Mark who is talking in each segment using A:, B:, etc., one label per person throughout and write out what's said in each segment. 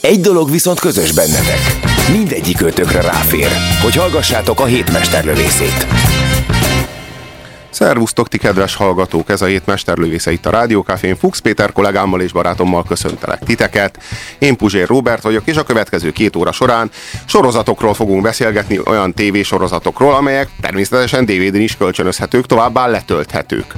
A: Egy dolog viszont közös bennetek. Mindegyik ötökre ráfér, hogy hallgassátok a hétmesterlövészét.
B: Szervusztok, ti kedves hallgatók! Ez a hét mesterlövésze itt a Rádiókafén. Fuchs Péter kollégámmal és barátommal köszöntelek titeket. Én Puzsér Robert vagyok, és a következő két óra során sorozatokról fogunk beszélgetni, olyan tévésorozatokról, amelyek természetesen DVD-n is kölcsönözhetők, továbbá letölthetők.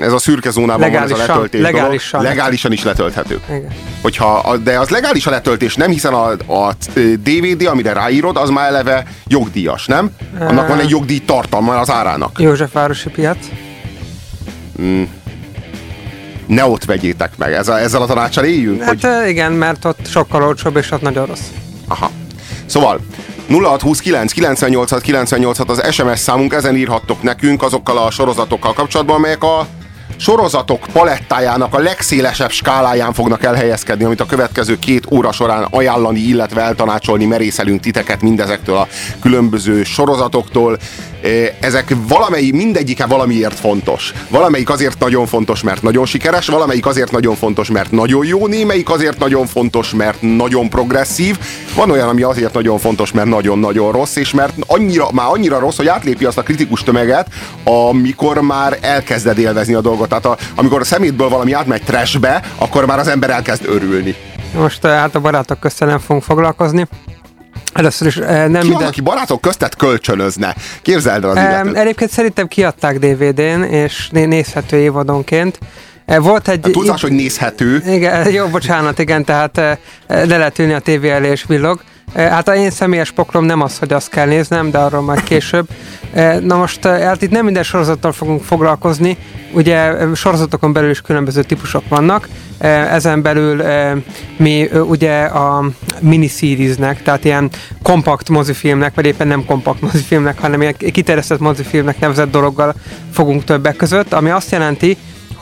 B: Ez a szürke zónában van ez a
C: Legálisan,
B: letöltés
C: legálisan.
B: dolog. Legálisan is letölthetők.
C: Igen.
B: Hogyha, de az legális a letöltés, nem hiszen a, a DVD, amire ráírod, az már eleve jogdíjas, nem? Annak van egy jogdíj tartalma az árának.
C: Józsefvárosi piac.
B: ne ott vegyétek meg. Ez a, ezzel a tanácsal éljünk?
C: Hát
B: hogy...
C: igen, mert ott sokkal olcsóbb, és ott nagyon rossz.
B: Aha. Szóval 0629 986 986 az SMS számunk, ezen írhattok nekünk azokkal a sorozatokkal kapcsolatban, amelyek a sorozatok palettájának a legszélesebb skáláján fognak elhelyezkedni, amit a következő két óra során ajánlani, illetve eltanácsolni merészelünk titeket mindezektől a különböző sorozatoktól. Eh, Ezek valamelyik, mindegyike valamiért fontos. Valamelyik azért nagyon fontos, mert nagyon sikeres, valamelyik azért nagyon fontos, mert nagyon jó, némelyik azért nagyon fontos, mert nagyon progresszív, van olyan, ami azért nagyon fontos, mert nagyon-nagyon rossz, és mert annyira, már annyira rossz, hogy átlépi azt a kritikus tömeget, amikor már elkezded élvezni a dolgot. Tehát a, amikor a szemétből valami átmegy trashbe, akkor már az ember elkezd örülni.
C: Most eh, hát a barátok között nem fogunk foglalkozni. Először is eh, nem
B: Ki van,
C: minden...
B: aki barátok köztet kölcsönözne? Képzeld el az
C: Em,
B: illetőt.
C: Egyébként szerintem kiadták DVD-n, és né- nézhető évadonként. Eh, Volt egy...
B: A túlzás, hogy nézhető.
C: Igen, jó, bocsánat, igen, tehát eh, le lehet ülni a tévé elé és villog. Hát a én személyes poklom nem az, hogy azt kell néznem, de arról majd később. Na most, hát itt nem minden sorozattal fogunk foglalkozni, ugye sorozatokon belül is különböző típusok vannak, ezen belül mi ugye a miniseriesnek, tehát ilyen kompakt mozifilmnek, vagy éppen nem kompakt mozifilmnek, hanem ilyen kiterjesztett mozifilmnek nevezett dologgal fogunk többek között, ami azt jelenti,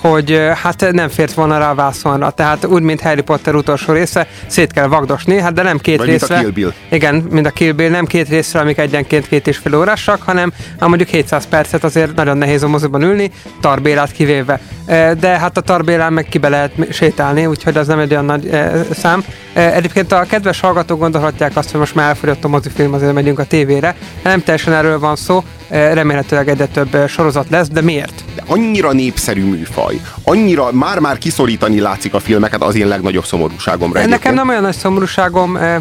C: hogy hát nem fért volna rá a vászonra. Tehát úgy, mint Harry Potter utolsó része, szét kell vagdosni, hát de nem két
B: Vagy mint a
C: részre.
B: Kill Bill.
C: Igen, mint a Kill Bill, nem két részre, amik egyenként két és fél órásak, hanem ha mondjuk 700 percet azért nagyon nehéz a moziban ülni, tarbélát kivéve. De hát a tarbélán meg kibe lehet sétálni, úgyhogy az nem egy olyan nagy szám. Egyébként a kedves hallgatók gondolhatják azt, hogy most már elfogyott a mozifilm, azért megyünk a tévére. Nem teljesen erről van szó, remélhetőleg egyre több sorozat lesz, de miért?
B: De annyira népszerű műfaj, annyira már-már kiszorítani látszik a filmeket az én legnagyobb szomorúságomra.
C: Nekem
B: egyébként.
C: nem olyan nagy szomorúságom. eh,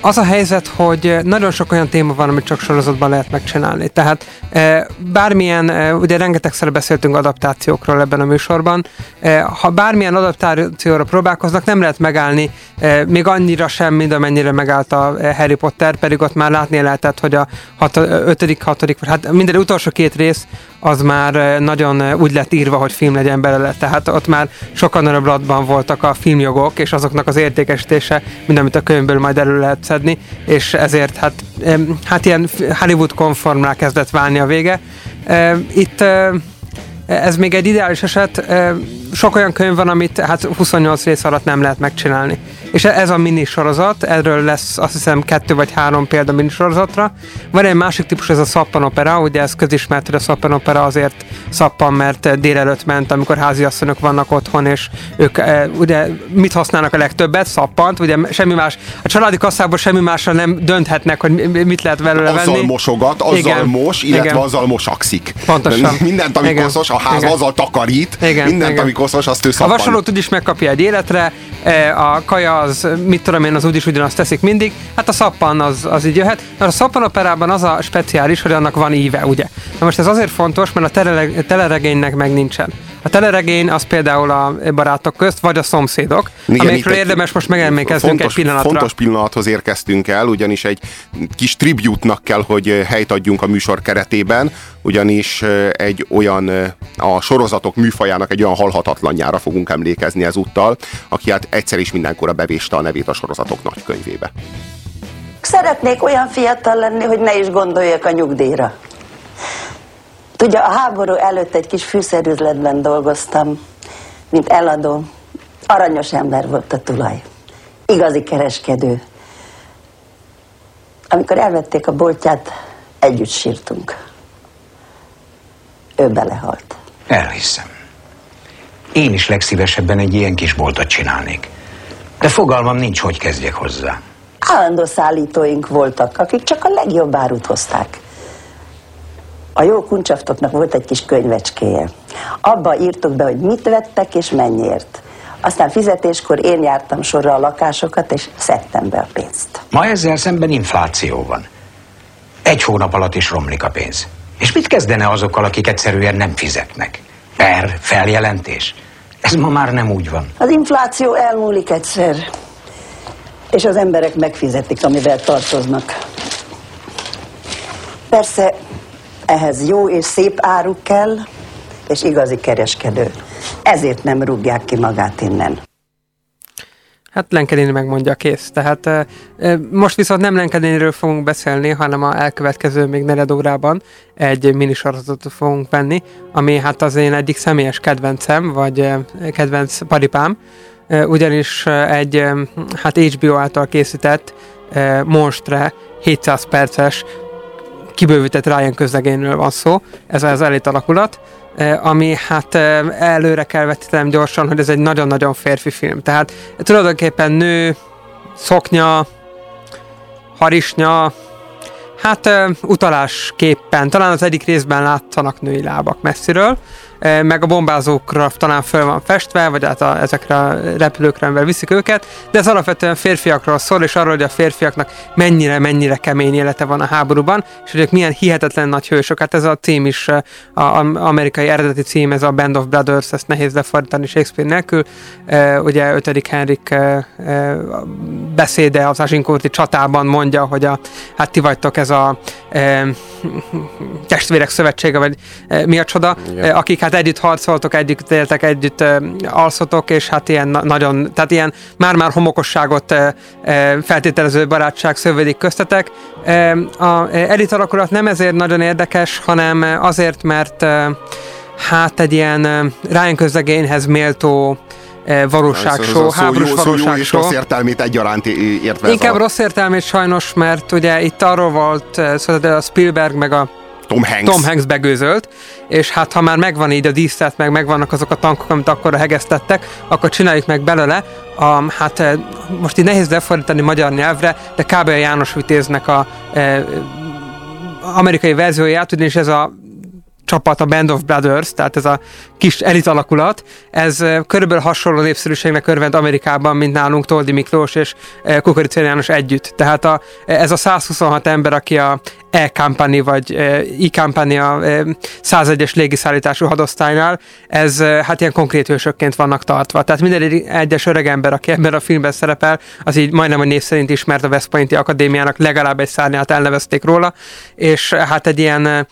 C: Az a helyzet, hogy eh, nagyon sok olyan téma van, amit csak sorozatban lehet megcsinálni. Tehát eh, bármilyen, ugye rengetegszer beszéltünk adaptációkról ebben a műsorban, ha bármilyen adaptációra próbálkoznak, nem lehet megállni, még annyira sem, mint amennyire megállt a Harry Potter, pedig ott már látni lehetett, hogy a hat, ötödik, hatodik, vagy hát minden utolsó két rész az már eh, nagyon eh, úgy lett írva, hogy film legyen belőle. Tehát ott már sokkal nagyobb latban voltak a filmjogok, és azoknak az értékesítése, mint amit a könyvből majd elő lehet szedni, és ezért hát, hát ilyen Hollywood konformrá kezdett válni a vége. Em, Itt ez még egy ideális eset, sok olyan könyv van, amit hát 28 rész alatt nem lehet megcsinálni. És ez a mini sorozat, erről lesz azt hiszem kettő vagy három példa mini sorozatra. Van egy másik típus, ez a szappanopera, ugye ez közismert, hogy a szappanopera azért szappan, mert délelőtt ment, amikor háziasszonyok vannak otthon, és ők e, ugye mit használnak a legtöbbet? Szappant, ugye semmi más, a családi kasszából semmi másra nem dönthetnek, hogy mi- mit lehet belőle
B: azzal
C: venni.
B: mosogat, azzal
C: Igen.
B: mos, illetve
C: Igen.
B: azzal mosakszik.
C: Pontosan.
B: Mindent, ami
C: Igen.
B: koszos, a ház
C: Igen.
B: azzal takarít,
C: Igen,
B: mindent,
C: igen.
B: ami koszos, azt ő
C: A
B: szappan.
C: vasalót úgyis megkapja egy életre, e, a kaja az, mit tudom én, az úgyis ugyanazt teszik mindig, hát a szappan az, az így jöhet. Mert a szappan operában az a speciális, hogy annak van íve, ugye? Na most ez azért fontos, mert a telereg- teleregénynek meg nincsen. A teleregény az például a barátok közt, vagy a szomszédok,
B: Igen,
C: amikről érdemes most megemlékeznünk
B: fontos,
C: egy pillanatra.
B: Fontos pillanathoz érkeztünk el, ugyanis egy kis tributnak kell, hogy helyt adjunk a műsor keretében, ugyanis egy olyan, a sorozatok műfajának egy olyan halhatatlanjára fogunk emlékezni ezúttal, aki hát egyszer is mindenkorra bevéste a nevét a sorozatok nagykönyvébe.
D: Szeretnék olyan fiatal lenni, hogy ne is gondoljak a nyugdíjra. Tudja, a háború előtt egy kis fűszerüzletben dolgoztam, mint eladó. Aranyos ember volt a tulaj. Igazi kereskedő. Amikor elvették a boltját, együtt sírtunk. Ő belehalt.
E: Elhiszem. Én is legszívesebben egy ilyen kis boltot csinálnék. De fogalmam nincs, hogy kezdjek hozzá.
D: Állandó szállítóink voltak, akik csak a legjobb árut hozták. A jó kuncsaftoknak volt egy kis könyvecskéje. Abba írtuk be, hogy mit vettek és mennyiért. Aztán fizetéskor én jártam sorra a lakásokat, és szedtem be a pénzt.
E: Ma ezzel szemben infláció van. Egy hónap alatt is romlik a pénz. És mit kezdene azokkal, akik egyszerűen nem fizetnek? Per, feljelentés? Ez ma már nem úgy van.
D: Az infláció elmúlik egyszer, és az emberek megfizetik, amivel tartoznak. Persze ehhez jó és szép áru kell, és igazi kereskedő. Ezért nem rúgják ki magát innen.
C: Hát Lenkedéni megmondja, kész. Tehát most viszont nem Lenkedéniről fogunk beszélni, hanem a elkövetkező még negyed órában egy minisorozatot fogunk venni, ami hát az én egyik személyes kedvencem, vagy kedvenc paripám, ugyanis egy hát HBO által készített Monstre 700 perces kibővített Ryan közlegényről van szó, ez az elit alakulat, ami hát előre kell vetítenem gyorsan, hogy ez egy nagyon-nagyon férfi film. Tehát tulajdonképpen nő, szoknya, harisnya, hát utalásképpen, talán az egyik részben látszanak női lábak messziről, meg a bombázókra talán föl van festve, vagy hát a, ezekre a repülőkre, amivel viszik őket, de ez alapvetően férfiakról szól, és arról, hogy a férfiaknak mennyire-mennyire kemény élete van a háborúban, és hogy ők milyen hihetetlen nagy hősök. Hát ez a cím is, a, amerikai eredeti cím, ez a Band of Brothers, ezt nehéz lefordítani Shakespeare nélkül. ugye 5. Henrik beszéde az Azincourti csatában mondja, hogy a, hát ti vagytok ez a testvérek szövetsége, vagy mi a csoda, Igen. akik hát együtt harcoltok, együtt éltek, együtt uh, alszotok, és hát ilyen na- nagyon, tehát ilyen már-már homokosságot feltételező barátság szövődik köztetek. A elit alakulat nem ezért nagyon érdekes, hanem azért, mert hát egy ilyen uh, Ryan közlegényhez méltó valóságsó, háborús
B: szó,
C: valóságsó. Jó
B: és rossz értelmét egyaránt értve.
C: Inkább rossz értelmét sajnos, mert ugye itt arról volt, szóval a Spielberg meg a
B: Tom Hanks.
C: Tom Hanks begőzölt, és hát ha már megvan így a díszlet, meg megvannak azok a tankok, amit akkor hegesztettek, akkor csináljuk meg belőle. A, hát eh, most így nehéz lefordítani magyar nyelvre, de a János Vitéznek a e, amerikai verzióját, ugyanis ez a csapat, a Band of Brothers, tehát ez a kis elit alakulat, ez körülbelül hasonló népszerűségnek örvend Amerikában, mint nálunk Toldi Miklós és Kukorica János együtt. Tehát a, ez a 126 ember, aki a E-Company vagy E-Company a 101-es légiszállítású hadosztálynál, ez hát ilyen konkrét hősökként vannak tartva. Tehát minden egyes öreg ember, aki ebben a filmben szerepel, az így majdnem a név szerint ismert a West Pointi Akadémiának, legalább egy szárnyát elnevezték róla, és hát egy ilyen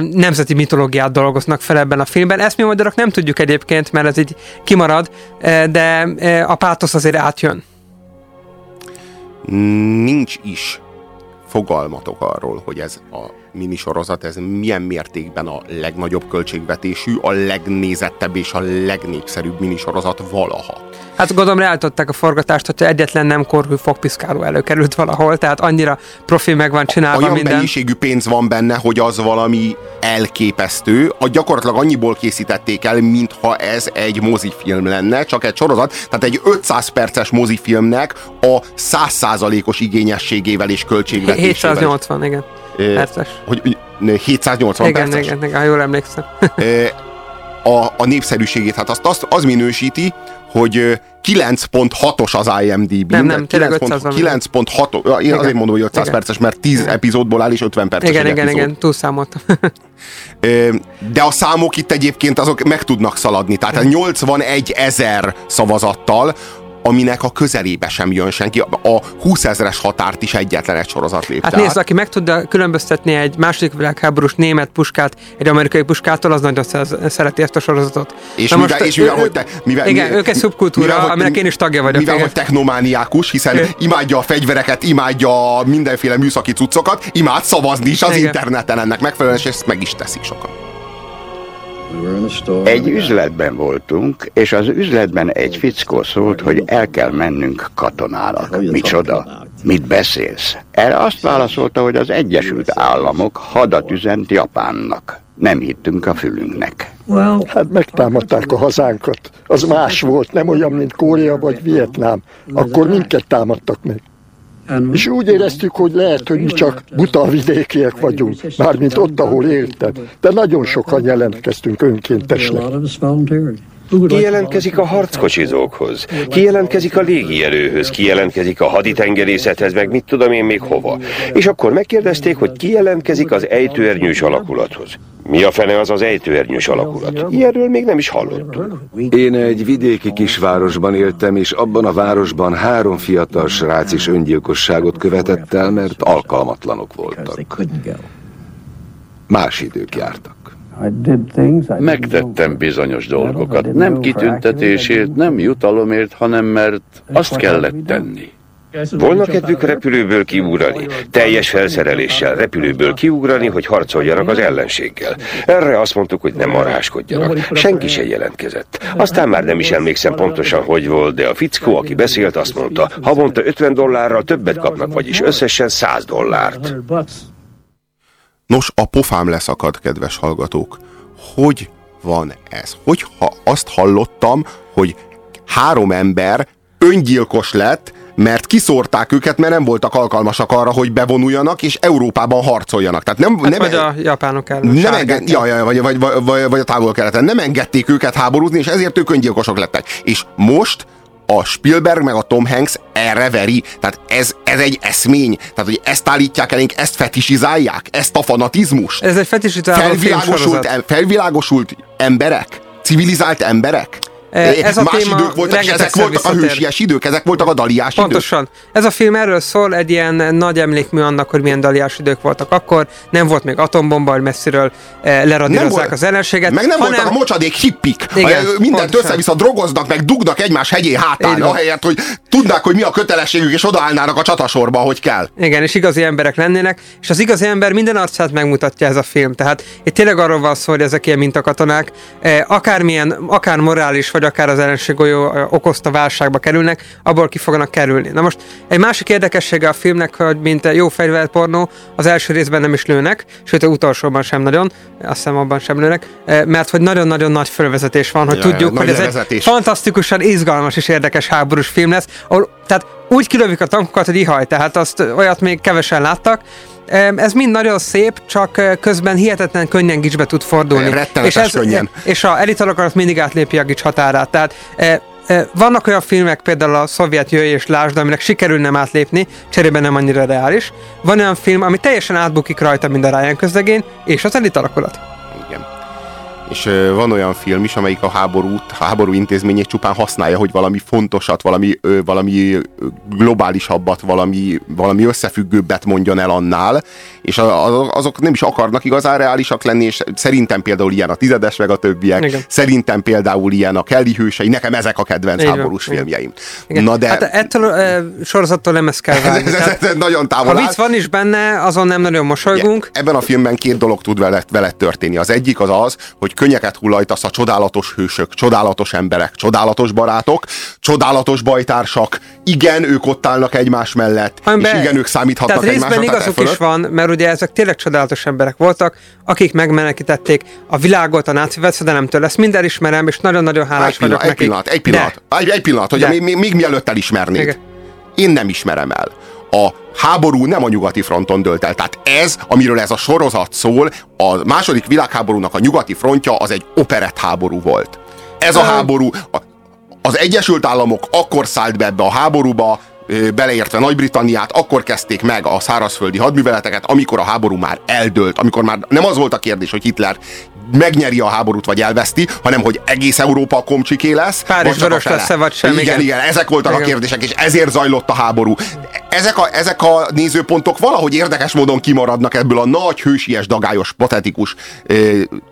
C: nemzeti mitológiát dolgoznak fel ebben a filmben. Ezt mi magyarok nem tudjuk egyébként, mert ez így kimarad, de a pátosz azért átjön.
B: Nincs is fogalmatok arról, hogy ez a minisorozat, ez milyen mértékben a legnagyobb költségvetésű, a legnézettebb és a legnépszerűbb minisorozat valaha.
C: Hát gondolom reáltották a forgatást, hogy egyetlen nem korhű fogpiszkáló előkerült valahol, tehát annyira profi meg van csinálva
B: Olyan
C: minden.
B: mennyiségű pénz van benne, hogy az valami elképesztő. A gyakorlatilag annyiból készítették el, mintha ez egy mozifilm lenne, csak egy sorozat. Tehát egy 500 perces mozifilmnek a 100%-os igényességével és költségvetésével.
C: 780, igen. Perces.
B: Hogy 780
C: igen,
B: perces?
C: Igen, igen, jól emlékszem.
B: a, a népszerűségét, hát azt, azt az minősíti, hogy 9.6-os az IMDb.
C: Nem, nem, 9.6.
B: Én azért mondom, hogy 500 igen. perces, mert 10 igen. epizódból áll, és 50 perces
C: Igen, igen,
B: epizód.
C: igen, túlszámoltam.
B: De a számok itt egyébként azok meg tudnak szaladni. Tehát 81 ezer szavazattal aminek a közelébe sem jön senki. A 20 ezeres határt is egyetlen egy sorozat lépte
C: Hát nézd, aki meg tudja különböztetni egy második világháborús német puskát egy amerikai puskától, az nagyon sze- szereti ezt a sorozatot.
B: És
C: Na
B: mivel,
C: most,
B: és mivel,
C: ő-
B: hogy te, mivel,
C: igen,
B: mivel,
C: ők egy szubkultúra,
B: mivel, hogy-
C: aminek én is tagja vagyok.
B: Mivel,
C: igen.
B: hogy technomániákus, hiszen
C: Igen.
B: imádja a fegyvereket, imádja mindenféle műszaki cuccokat, imád szavazni is az
C: Igen.
B: interneten ennek megfelelően, és ezt meg is teszik sokan.
F: Egy üzletben voltunk, és az üzletben egy fickó szólt, hogy el kell mennünk katonának. Micsoda? Mit beszélsz? Erre azt válaszolta, hogy az Egyesült Államok hadat üzent Japánnak. Nem hittünk a fülünknek.
G: Hát megtámadták a hazánkat. Az más volt, nem olyan, mint Korea vagy Vietnám. Akkor minket támadtak meg. És úgy éreztük, hogy lehet, hogy mi csak buta vidékiek vagyunk, mármint ott, ahol éltem. De nagyon sokan jelentkeztünk önkéntesnek.
H: Ki jelentkezik a harckocsizókhoz? Ki jelentkezik a légierőhöz? Ki jelentkezik a haditengerészethez, meg mit tudom én még hova? És akkor megkérdezték, hogy ki jelentkezik az ejtőernyős alakulathoz. Mi a fene az az ejtőernyős alakulat? Ilyenről még nem is hallottunk.
A: Én egy vidéki kisvárosban éltem, és abban a városban három fiatal srác is öngyilkosságot követett el, mert alkalmatlanok voltak. Más idők jártak.
I: Megtettem bizonyos dolgokat. Nem kitüntetésért, nem jutalomért, hanem mert azt kellett tenni.
H: Volna kedvük repülőből kiugrani, teljes felszereléssel repülőből kiugrani, hogy harcoljanak az ellenséggel. Erre azt mondtuk, hogy nem marháskodjanak. Senki se jelentkezett. Aztán már nem is emlékszem pontosan, hogy volt, de a fickó, aki beszélt, azt mondta, havonta 50 dollárral többet kapnak, vagyis összesen 100 dollárt.
B: Nos, a pofám leszakad, kedves hallgatók. Hogy van ez? Hogy ha azt hallottam, hogy három ember öngyilkos lett, mert kiszórták őket, mert nem voltak alkalmasak arra, hogy bevonuljanak és Európában harcoljanak. Tehát nem,
C: Hát
B: nem,
C: vagy a japánok ellen.
B: nem enged, ja, ja, vagy, vagy, vagy, vagy a távol-keleten. Nem engedték őket háborúzni, és ezért ők öngyilkosok lettek. És most a Spielberg meg a Tom Hanks erre veri. Tehát ez, ez egy eszmény. Tehát, hogy ezt állítják elénk, ezt fetisizálják, ezt a fanatizmus.
C: Ez egy fetisizáló
B: Felvilágosult, em, felvilágosult emberek? Civilizált emberek?
C: Ez a
B: Más
C: téma
B: idők voltak, és ezek voltak a hősies idők, ezek voltak a daliás idők.
C: Pontosan. Ez a film erről szól, egy ilyen nagy emlékmű annak, hogy milyen daliás idők voltak akkor. Nem volt még atombomba, hogy messziről leradírozzák az ellenséget.
B: Meg nem
C: hanem...
B: voltak a mocsadék hippik.
C: Igen,
B: mindent
C: pontosan.
B: össze-vissza drogoznak, meg dugnak egymás hegyé hátán, ahelyett, hogy tudnák, hogy mi a kötelességük, és odaállnának a csatasorba, hogy kell.
C: Igen, és igazi emberek lennének, és az igazi ember minden arcát megmutatja ez a film. Tehát itt tényleg arról van szó, hogy ezek ilyen mintakatonák, akármilyen, akár morális, vagy akár az ellenséggolyó okozta válságba kerülnek, abból ki fognak kerülni. Na most egy másik érdekessége a filmnek, hogy mint jó fegyverpornó, az első részben nem is lőnek, sőt, a utolsóban sem nagyon, azt hiszem abban sem lőnek, mert hogy nagyon-nagyon nagy fölvezetés van, hogy
B: Ja,
C: tudjuk, hogy ez egy
B: levezetés.
C: fantasztikusan izgalmas és érdekes háborús film lesz, ahol, tehát úgy kilövik a tankokat, hogy ihaj, tehát azt olyat még kevesen láttak. Ez mind nagyon szép, csak eh, közben hihetetlen könnyen gicsbe tud fordulni.
B: Rettenetes
C: és ez,
B: könnyen.
C: És a elitalokat mindig átlépi a gics határát. Tehát eh, eh, vannak olyan filmek, például a szovjet jöjj és lásd, aminek sikerül nem átlépni, cserébe nem annyira reális. Van olyan film, ami teljesen átbukik rajta, mint a Ryan közlegény, és az elitalakulat.
B: Igen. És van olyan film is, amelyik a háborút, a háború intézményét csupán használja, hogy valami fontosat, valami, valami globálisabbat, valami, valami összefüggőbbet mondjon el annál, és azok nem is akarnak igazán reálisak lenni, és szerintem például ilyen a tizedes, meg a többiek,
C: Igen.
B: szerintem például ilyen a Kelly hősei, nekem ezek a kedvenc
C: van,
B: háborús
C: igen.
B: filmjeim.
C: Igen.
B: Na de
C: Hát ettől a sorozattól nem ezt kell várni.
B: ez, ez,
C: Tehát,
B: ez nagyon távol
C: ha vicc van is benne, azon nem nagyon mosolygunk.
B: Ebben a filmben két dolog tud veled, veled történni. Az egyik az az, hogy könnyeket hullajtasz a csodálatos hősök, csodálatos emberek, csodálatos barátok, csodálatos bajtársak. Igen, ők ott állnak egymás mellett,
C: Amiben-
B: és igen, ők számíthatnak
C: Tehát
B: egymásra.
C: igazuk
B: e
C: is van, mert ugye ezek tényleg csodálatos emberek voltak, akik megmenekítették a világot a náci veszedelemtől. Ezt mind elismerem, és nagyon-nagyon hálás
B: egy pillanat,
C: vagyok
B: egy
C: nekik.
B: pillanat, egy pillanat, egy, egy pillanat, hogy
C: De.
B: még, még, még mielőtt elismernéd.
C: Igen.
B: Én nem ismerem el. A háború nem a nyugati fronton dölt el. Tehát ez, amiről ez a sorozat szól, a második világháborúnak a nyugati frontja az egy operett háború volt. Ez a háború, az Egyesült Államok akkor szállt be ebbe a háborúba, beleértve Nagy-Britanniát, akkor kezdték meg a szárazföldi hadműveleteket, amikor a háború már eldőlt, amikor már nem az volt a kérdés, hogy Hitler megnyeri a háborút, vagy elveszti, hanem hogy egész Európa komcsiké lesz.
C: Párizs vörös lesz vagy sem.
B: Igen, igen, igen, ezek voltak igen. a kérdések, és ezért zajlott a háború. Ezek a, ezek a nézőpontok valahogy érdekes módon kimaradnak ebből a nagy, hősies, dagályos, patetikus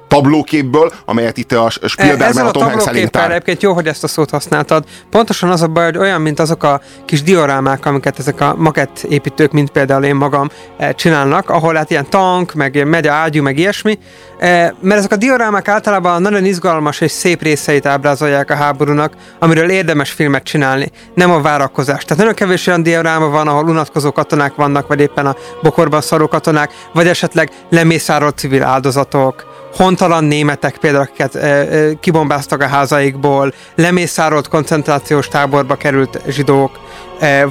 B: tablóképből, amelyet itt a Spielberg
C: meg a Tom Hanks egyébként jó, hogy ezt a szót használtad. Pontosan az a baj, hogy olyan, mint azok a kis diorámák, amiket ezek a makett építők, mint például én magam eh, csinálnak, ahol hát ilyen tank, meg megy a ágyú, meg ilyesmi, eh, mert ezek a diorámák általában nagyon izgalmas és szép részeit ábrázolják a háborúnak, amiről érdemes filmet csinálni, nem a várakozás. Tehát nagyon kevés olyan dioráma van, ahol unatkozó katonák vannak, vagy éppen a bokorban szaró katonák, vagy esetleg lemészárolt civil áldozatok, hontalan németek például, akiket e, e, kibombáztak a házaikból, lemészárolt koncentrációs táborba került zsidók,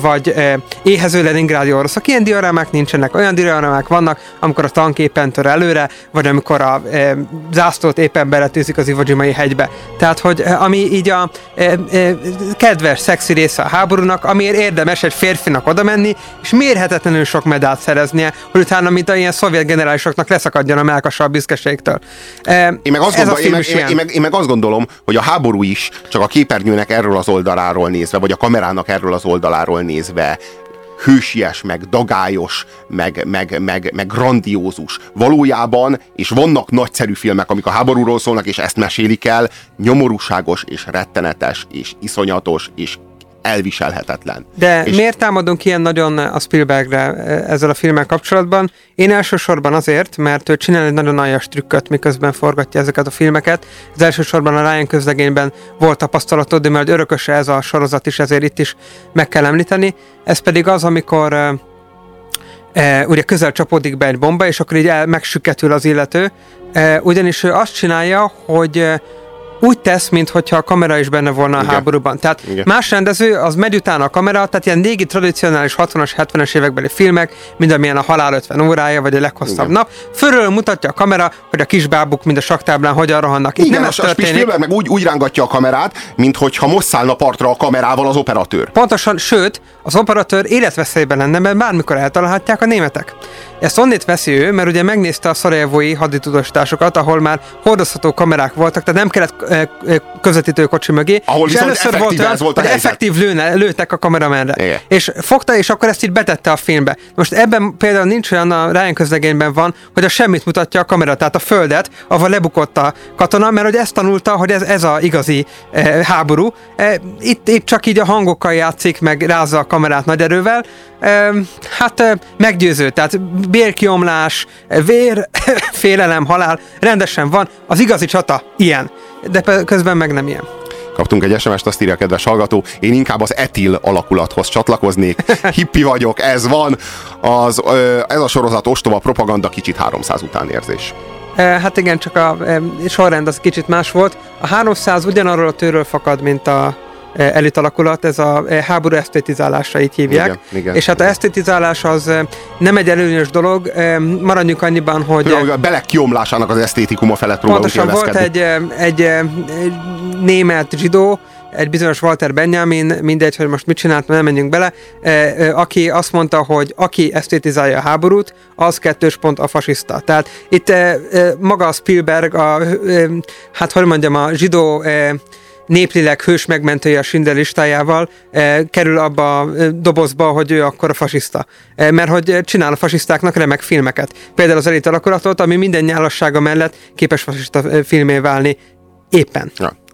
C: vagy e, éhező Leningrádi oroszok. Ilyen diorámák nincsenek. Olyan diorámák vannak, amikor a tank éppen tör előre, vagy amikor a e, zászlót éppen beletűzik az Ivajimai hegybe. Tehát, hogy ami így a kedves, szexi része a háborúnak, amiért érdemes egy férfinak oda menni, és mérhetetlenül sok medált szereznie, hogy utána, mint a ilyen szovjet generálisoknak leszakadjon a melkasa a büszkeségtől.
B: Én meg, azt gondol, én, meg, én, meg, én, meg, én meg azt gondolom, hogy a háború is csak a képernyőnek erről az oldaláról nézve, vagy a kamerának erről az oldaláról oldaláról nézve hősies, meg dagályos, meg, meg, meg, meg grandiózus. Valójában, és vannak nagyszerű filmek, amik a háborúról szólnak, és ezt mesélik el, nyomorúságos, és rettenetes, és iszonyatos, és elviselhetetlen.
C: De és miért támadunk ilyen nagyon a Spielbergre e, ezzel a filmmel kapcsolatban? Én elsősorban azért, mert ő csinál egy nagyon aljas trükköt, miközben forgatja ezeket a filmeket. Az elsősorban a Ryan közlegényben volt tapasztalatod, de mert örököse ez a sorozat is, ezért itt is meg kell említeni. Ez pedig az, amikor e, e, ugye közel csapódik be egy bomba, és akkor így el, megsüketül az illető, e, ugyanis ő azt csinálja, hogy e, úgy tesz, mintha a kamera is benne volna a Igen. háborúban. Tehát Igen. más rendező, az megy utána a kamera, tehát ilyen régi tradicionális 60-as, 70-es évekbeli filmek, mint amilyen a Halál 50 órája, vagy a leghosszabb Igen. nap, fölről mutatja a kamera, hogy a kisbábuk, mint a saktáblán, hogyan rohannak.
B: Itt Igen, nem ez történik. meg úgy, úgy rángatja a kamerát, mint hogyha most szállna partra a kamerával az operatőr.
C: Pontosan, sőt, az operatőr életveszélyben lenne, mert bármikor eltalálhatják a németek. Ezt onnét veszi ő, mert ugye megnézte a szarajevói haditudósításokat, ahol már hordozható kamerák voltak, tehát nem kellett közvetítő kocsi mögé.
B: Ahol és először volt olyan, volt a
C: hogy effektív lőne, lőtek a kameramenre. Igen. És fogta, és akkor ezt így betette a filmbe. Most ebben például nincs olyan, a Ryan közlegényben van, hogy a semmit mutatja a kamera, tehát a földet, ahol lebukott a katona, mert hogy ezt tanulta, hogy ez, ez a igazi e, háború. E, itt, itt csak így a hangokkal játszik, meg rázza a kamerát nagy erővel. E, hát e, meggyőző, tehát bérkiomlás, vér, félelem, halál, rendesen van. Az igazi csata ilyen de közben meg nem ilyen.
B: Kaptunk egy SMS-t, azt írja a kedves hallgató, én inkább az etil alakulathoz csatlakoznék. Hippi vagyok, ez van. Az, ez a sorozat ostoba propaganda, kicsit 300 után érzés.
C: Hát igen, csak a sorrend az kicsit más volt. A 300 ugyanarról a tőről fakad, mint a E, elit alakulat, ez a e, háború esztétizálása, így hívják. Igen, igen, és hát a esztétizálás az e, nem egy előnyös dolog, maradjunk annyiban, hogy...
B: Tudom, a belek kiomlásának az esztétikuma felett próbálunk
C: Pontosan volt egy, egy, egy német zsidó, egy bizonyos Walter Benjamin, mindegy, hogy most mit csinált, nem menjünk bele, aki azt mondta, hogy aki esztétizálja a háborút, az kettős pont a fasiszta. Tehát itt maga a Spielberg, a, hát hogy mondjam, a zsidó néplileg hős megmentője a Schindler listájával e, kerül abba a eh, dobozba, hogy ő akkor a fasiszta. E, mert hogy csinál a fasisztáknak remek filmeket. Például az elit alakulatot, ami minden nyálassága mellett képes fasiszta filmé válni éppen. Ja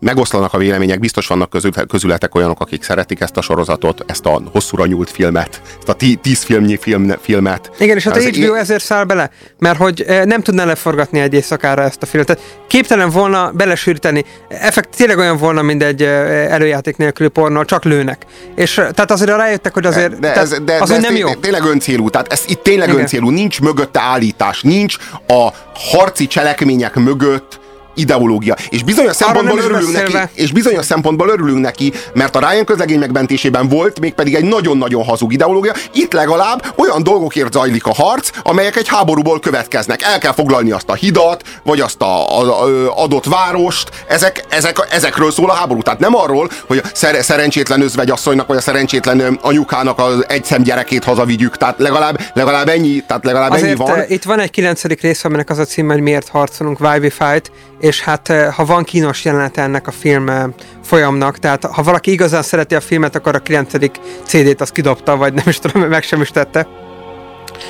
B: megoszlanak a vélemények, biztos vannak közül, közületek olyanok, akik szeretik ezt a sorozatot, ezt a hosszúra nyúlt filmet, ezt a tí, tíz filmnyi film, filmet.
C: Igen, és hát a HBO ezért száll bele, mert hogy eh, nem tudná leforgatni egy éjszakára ezt a filmet. Tehát képtelen volna belesűríteni. Effekt tényleg olyan volna, mint egy eh, előjáték nélküli pornó, csak lőnek. És eh, tehát azért rájöttek, hogy azért
B: de, ez, de, az de ez nem jó. Tényleg öncélú, tehát ez itt tényleg Igen. öncélú, nincs mögötte állítás, nincs a harci cselekmények mögött ideológia. És bizonyos szempontból örülünk neki, és bizonyos szempontból örülünk neki, mert a Ryan közlegény megmentésében volt mégpedig egy nagyon-nagyon hazug ideológia. Itt legalább olyan dolgokért zajlik a harc, amelyek egy háborúból következnek. El kell foglalni azt a hidat, vagy azt a, a, a adott várost. Ezek, ezek, ezekről szól a háború. Tehát nem arról, hogy a szer, szerencsétlen özvegyasszonynak, vagy a szerencsétlen anyukának az egyszem gyerekét hazavigyük. Tehát legalább, legalább ennyi, tehát legalább ennyi
C: Azért
B: van.
C: eh, itt van egy kilencedik rész, aminek az a címe, hogy miért harcolunk, Why We Fight, és hát eh, ha van kínos jelenete ennek a film eh, folyamnak, tehát ha valaki igazán szereti a filmet, akkor a kilencedik CD-t azt kidobta, vagy nem is tudom, meg sem is tette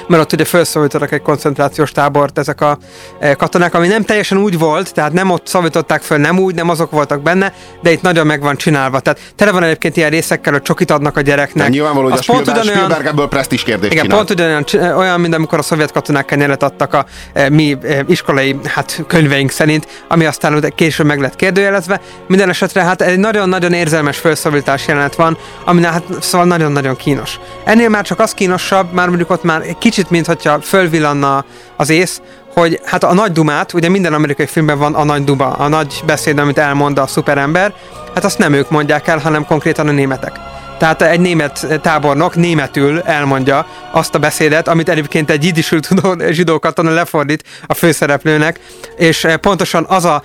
C: mert ott ugye felszólítottak egy koncentrációs tábort ezek a eh, katonák, ami nem teljesen úgy volt, tehát nem ott szólították föl, nem úgy, nem azok voltak benne, de itt nagyon meg van csinálva. Tehát tele van egyébként ilyen részekkel, hogy csokit adnak a gyereknek.
B: De nyilvánvaló, hogy a
C: Az pont
B: Spielberg,
C: ugyanolyan-
B: Spielberg ebből presztis kérdést
C: igen,
B: csinál.
C: pont ugyanolyan, csi- olyan, mint amikor a szovjet katonák kenyelet adtak a e, mi e, iskolai hát, könyveink szerint, ami aztán később meg lett kérdőjelezve. Minden esetre hát egy nagyon-nagyon érzelmes felszólítás jelenet van, ami hát szóval nagyon-nagyon kínos. Ennél már csak az kínosabb, már mondjuk ott már kicsit, mint hogyha fölvillanna az ész, hogy hát a nagy dumát, ugye minden amerikai filmben van a nagy duma, a nagy beszéd, amit elmond a szuperember, hát azt nem ők mondják el, hanem konkrétan a németek. Tehát egy német tábornok németül elmondja azt a beszédet, amit egyébként egy jidisül tudó zsidó katona lefordít a főszereplőnek, és pontosan az a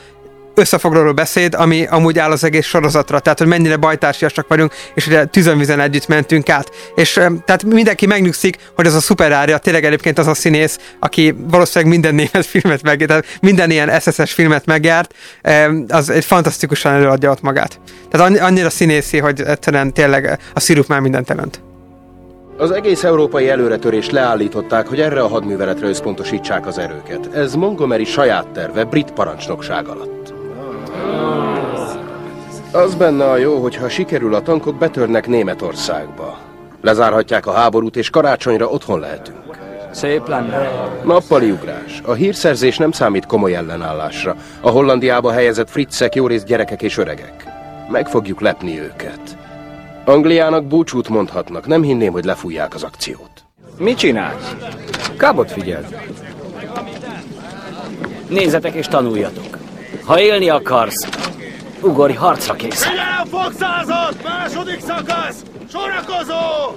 C: összefoglaló beszéd, ami amúgy áll az egész sorozatra, tehát hogy mennyire bajtársiasak vagyunk, és ugye tüzönvizen együtt mentünk át. És tehát mindenki megnyugszik, hogy az a szuperárja tényleg egyébként az a színész, aki valószínűleg minden német filmet meg, tehát minden ilyen SSS filmet megjárt, az egy fantasztikusan előadja ott magát. Tehát annyi- annyira színészi, hogy egyszerűen tényleg a szirup már mindent jelent.
J: Az egész európai előretörést leállították, hogy erre a hadműveletre összpontosítsák az erőket. Ez Montgomery saját terve, brit parancsnokság alatt. Az benne a jó, hogy ha sikerül, a tankok betörnek Németországba. Lezárhatják a háborút, és karácsonyra otthon lehetünk.
K: Szép lenne.
J: Nappali ugrás. A hírszerzés nem számít komoly ellenállásra. A Hollandiába helyezett fritzek jó részt gyerekek és öregek. Meg fogjuk lepni őket. Angliának búcsút mondhatnak, nem hinném, hogy lefújják az akciót.
K: Mit csinálsz? Kábot figyeld. Nézzetek és tanuljatok. Ha élni akarsz, ugorj harcra készen.
L: Figyelem, fogszázad! Második szakasz! Sorakozó!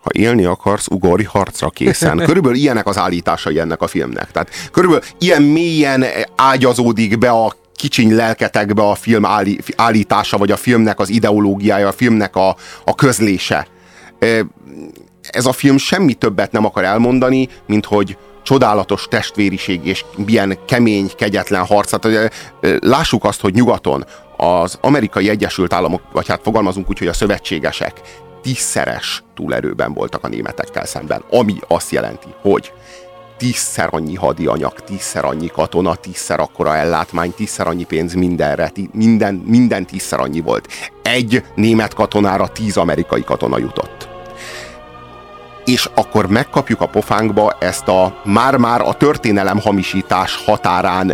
B: ha élni akarsz, ugorj harcra készen. Körülbelül ilyenek az állításai ennek a filmnek. Tehát körülbelül ilyen mélyen ágyazódik be a kicsiny lelketekbe a film állí, állítása, vagy a filmnek az ideológiája, a filmnek a, a közlése. Ez a film semmi többet nem akar elmondani, mint hogy csodálatos testvériség és milyen kemény, kegyetlen harc. Ö, ö, lássuk azt, hogy nyugaton az amerikai Egyesült Államok, vagy hát fogalmazunk úgy, hogy a szövetségesek tízszeres túlerőben voltak a németekkel szemben, ami azt jelenti, hogy tízszer annyi hadianyag, tízszer annyi katona, tízszer akkora ellátmány, tízszer annyi pénz mindenre, tí- minden, minden tízszer annyi volt. Egy német katonára tíz amerikai katona jutott. És akkor megkapjuk a pofánkba ezt a már-már a történelem hamisítás határán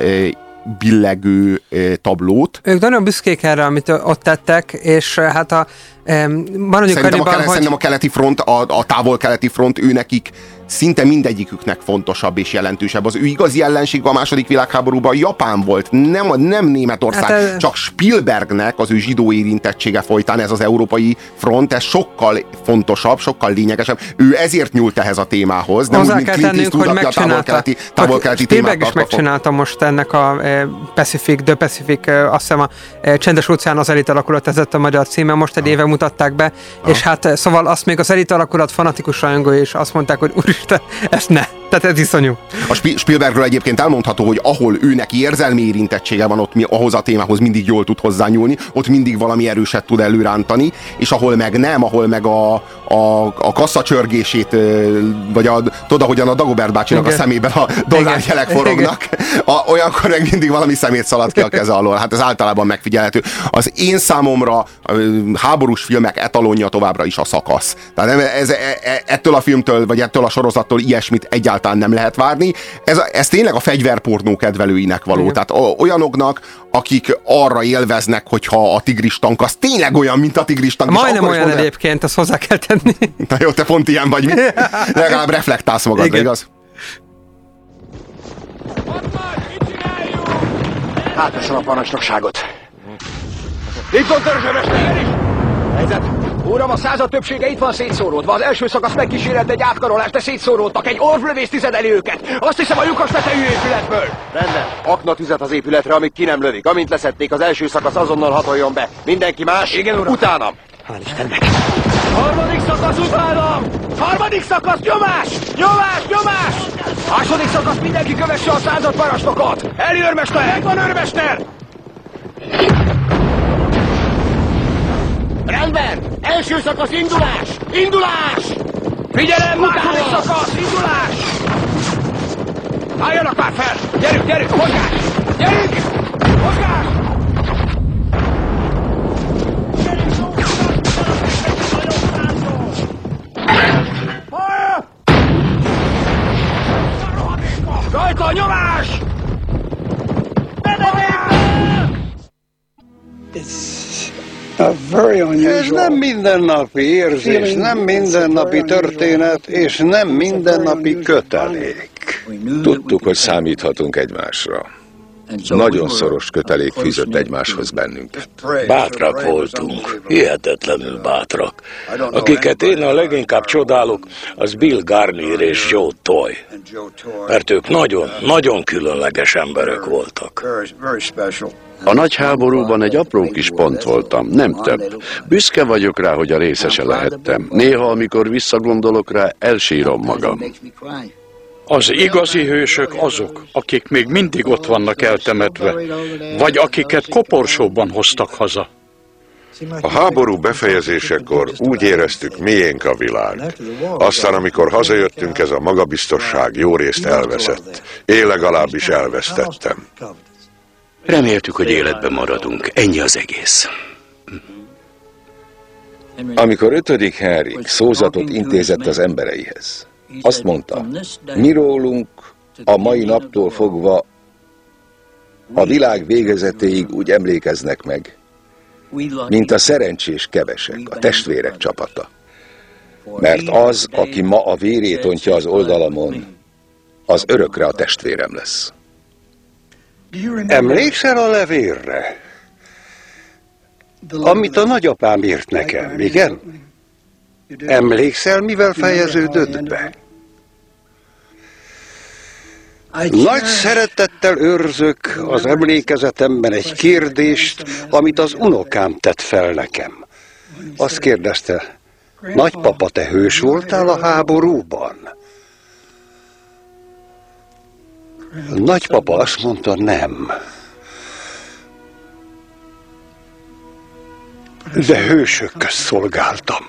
B: billegő tablót,
C: Ők nagyon büszkék erre, amit ott tettek, és hát a maradjunk
B: Szerintem a,
C: annyiban,
B: kele,
C: hogy...
B: szerintem a keleti front, a, a távol-keleti front, ő nekik szinte mindegyiküknek fontosabb és jelentősebb. Az ő igazi ellenség a második világháborúban Japán volt, nem, nem Németország,
C: Hát,
B: csak Spielbergnek az ő zsidó érintettsége folytán ez az európai front, ez sokkal fontosabb, sokkal lényegesebb. Ő ezért nyúlt ehhez a témához, nem úgy,
C: Hozzá
B: mint
C: kell
B: Clint Eastwood,
C: hogy
B: a távol-keleti, távol-keleti
C: Spielberg is megcsinálta most ennek a e, Pacific, The Pacific, e, azt hiszem a e, Csendes óceán az elit alakulat, ez lett a magyar címe, most egy éve mutatták be, és hát szóval azt még az elit alakulat fanatikus rajongói is azt mondták, hogy úristen, ezt ne, tehát ez iszonyú.
B: A Spi- Spielbergről egyébként elmondható, hogy ahol ő neki érzelmi érintettsége van, ott mi, ahhoz a témához mindig jól tud hozzányúlni, ott mindig valami erőset tud előrántani, és ahol meg nem, ahol meg a, a, a kassa csörgését, vagy a, tudod, ahogyan a Dagobert bácsinak
C: Igen.
B: a szemében a dollárjelek forognak, a, olyankor meg mindig valami szemét szalad ki a keze alól. Hát ez általában megfigyelhető. Az én számomra háborús filmek etalonja továbbra is a szakasz. Tehát ez, e, e, ettől a filmtől, vagy ettől a sorozattól ilyesmit egyáltalán nem lehet várni. Ez, ez tényleg a fegyverpornó kedvelőinek való.
C: Igen.
B: Tehát olyanoknak, akik arra élveznek, hogyha a tigris tank az tényleg olyan, mint a tigris tank.
C: Majdnem olyan
B: mondják-
C: egyébként, azt hozzá kell tenni.
B: Na jó, te pont ilyen vagy, mi? Legalább reflektálsz magadra,
C: Igen.
B: igaz?
M: Hátrasan a parancsnokságot. Itt van törzsőmester is! Helyzet! Uram, a század többsége itt van szétszóródva. Az első szakasz megkísérelt egy átkarolás, de szétszóródtak. Egy orvlövész tizedeli őket. Azt hiszem a lyukas tetejű épületből.
N: Rendben. Aknatüzet az épületre, amíg ki nem lövik. Amint leszették az első szakasz, azonnal hatoljon be. Mindenki más?
M: Igen, uram.
N: Utánam.
M: Hál' Istennek. Harmadik szakasz utánam! Harmadik szakasz nyomás! Nyomás, nyomás! Második szakasz mindenki kövesse a század parancsnokot! Eli őrmester! Megvan őrmester!
L: Rendben! Első szakasz indulás! Indulás!
M: Figyelem, második szakasz, indulás! Álljanak már fel! Gyerünk, gyerünk, mozgás! Gyerünk! Mozgás! Rajta a nyomás!
O: Ez nem mindennapi érzés, nem mindennapi történet, és nem mindennapi kötelék.
P: Tudtuk, hogy számíthatunk egymásra. Nagyon szoros kötelék fűzött egymáshoz bennünket.
Q: Bátrak voltunk, hihetetlenül bátrak. Akiket én a leginkább csodálok, az Bill Garnier és Joe Toy. Mert ők nagyon, nagyon különleges emberek voltak.
I: A nagy háborúban egy apró kis pont voltam, nem több. Büszke vagyok rá, hogy a részese lehettem. Néha, amikor visszagondolok rá, elsírom magam.
R: Az igazi hősök azok, akik még mindig ott vannak eltemetve, vagy akiket koporsóban hoztak haza.
S: A háború befejezésekor úgy éreztük, miénk a világ. Aztán, amikor hazajöttünk, ez a magabiztosság jó részt elveszett. Én legalábbis elvesztettem.
Q: Reméltük, hogy életben maradunk. Ennyi az egész.
P: Amikor ötödik Henrik szózatot intézett az embereihez, azt mondta, mi rólunk a mai naptól fogva a világ végezetéig úgy emlékeznek meg, mint a szerencsés kevesek, a testvérek csapata. Mert az, aki ma a vérét ontja az oldalamon, az örökre a testvérem lesz.
O: Emlékszel a levélre? Amit a nagyapám írt nekem, igen? Emlékszel, mivel fejeződött be? Nagy szeretettel őrzök az emlékezetemben egy kérdést, amit az unokám tett fel nekem. Azt kérdezte, nagypapa, te hős voltál a háborúban? Nagypapa azt mondta, nem. De hősök közt szolgáltam.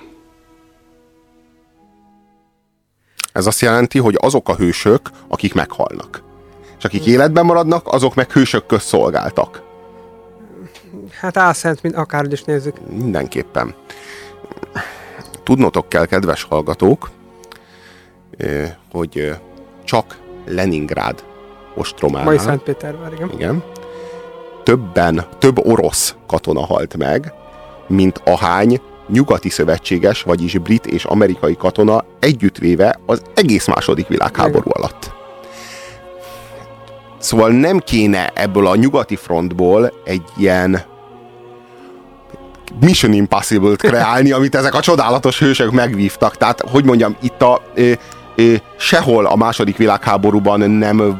B: Ez azt jelenti, hogy azok a hősök, akik meghalnak. És akik életben maradnak, azok meg hősök közt szolgáltak.
C: Hát álszent, mint akárhogy is nézzük.
B: Mindenképpen. Tudnotok kell, kedves hallgatók, hogy csak Leningrád ostrománál.
C: Mai Szentpétervár, igen.
B: Igen. Többen, több orosz katona halt meg, mint ahány nyugati szövetséges, vagyis brit és amerikai katona együttvéve az egész második világháború alatt. Szóval nem kéne ebből a nyugati frontból egy ilyen Mission Impossible-t kreálni, amit ezek a csodálatos hősök megvívtak. Tehát, hogy mondjam, itt a ö, ö, sehol a második világháborúban nem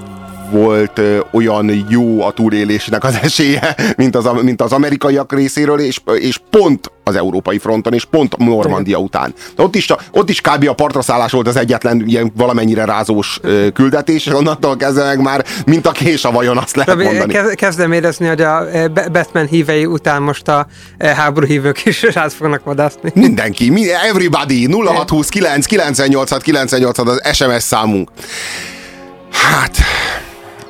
B: volt olyan jó a túlélésnek az esélye, mint az, mint az amerikaiak részéről, és, és pont az európai fronton, és pont Normandia után. De ott is, ott is kb. a partraszállás volt az egyetlen ilyen valamennyire rázós küldetés, és onnantól kezdve meg már mint a kés a vajon, azt lehet mondani.
C: Kezd, kezdem érezni, hogy a Batman hívei után most a háború hívők is rád fognak vadászni.
B: Mindenki, mi, everybody, 0629 986 986 az SMS számunk. Hát,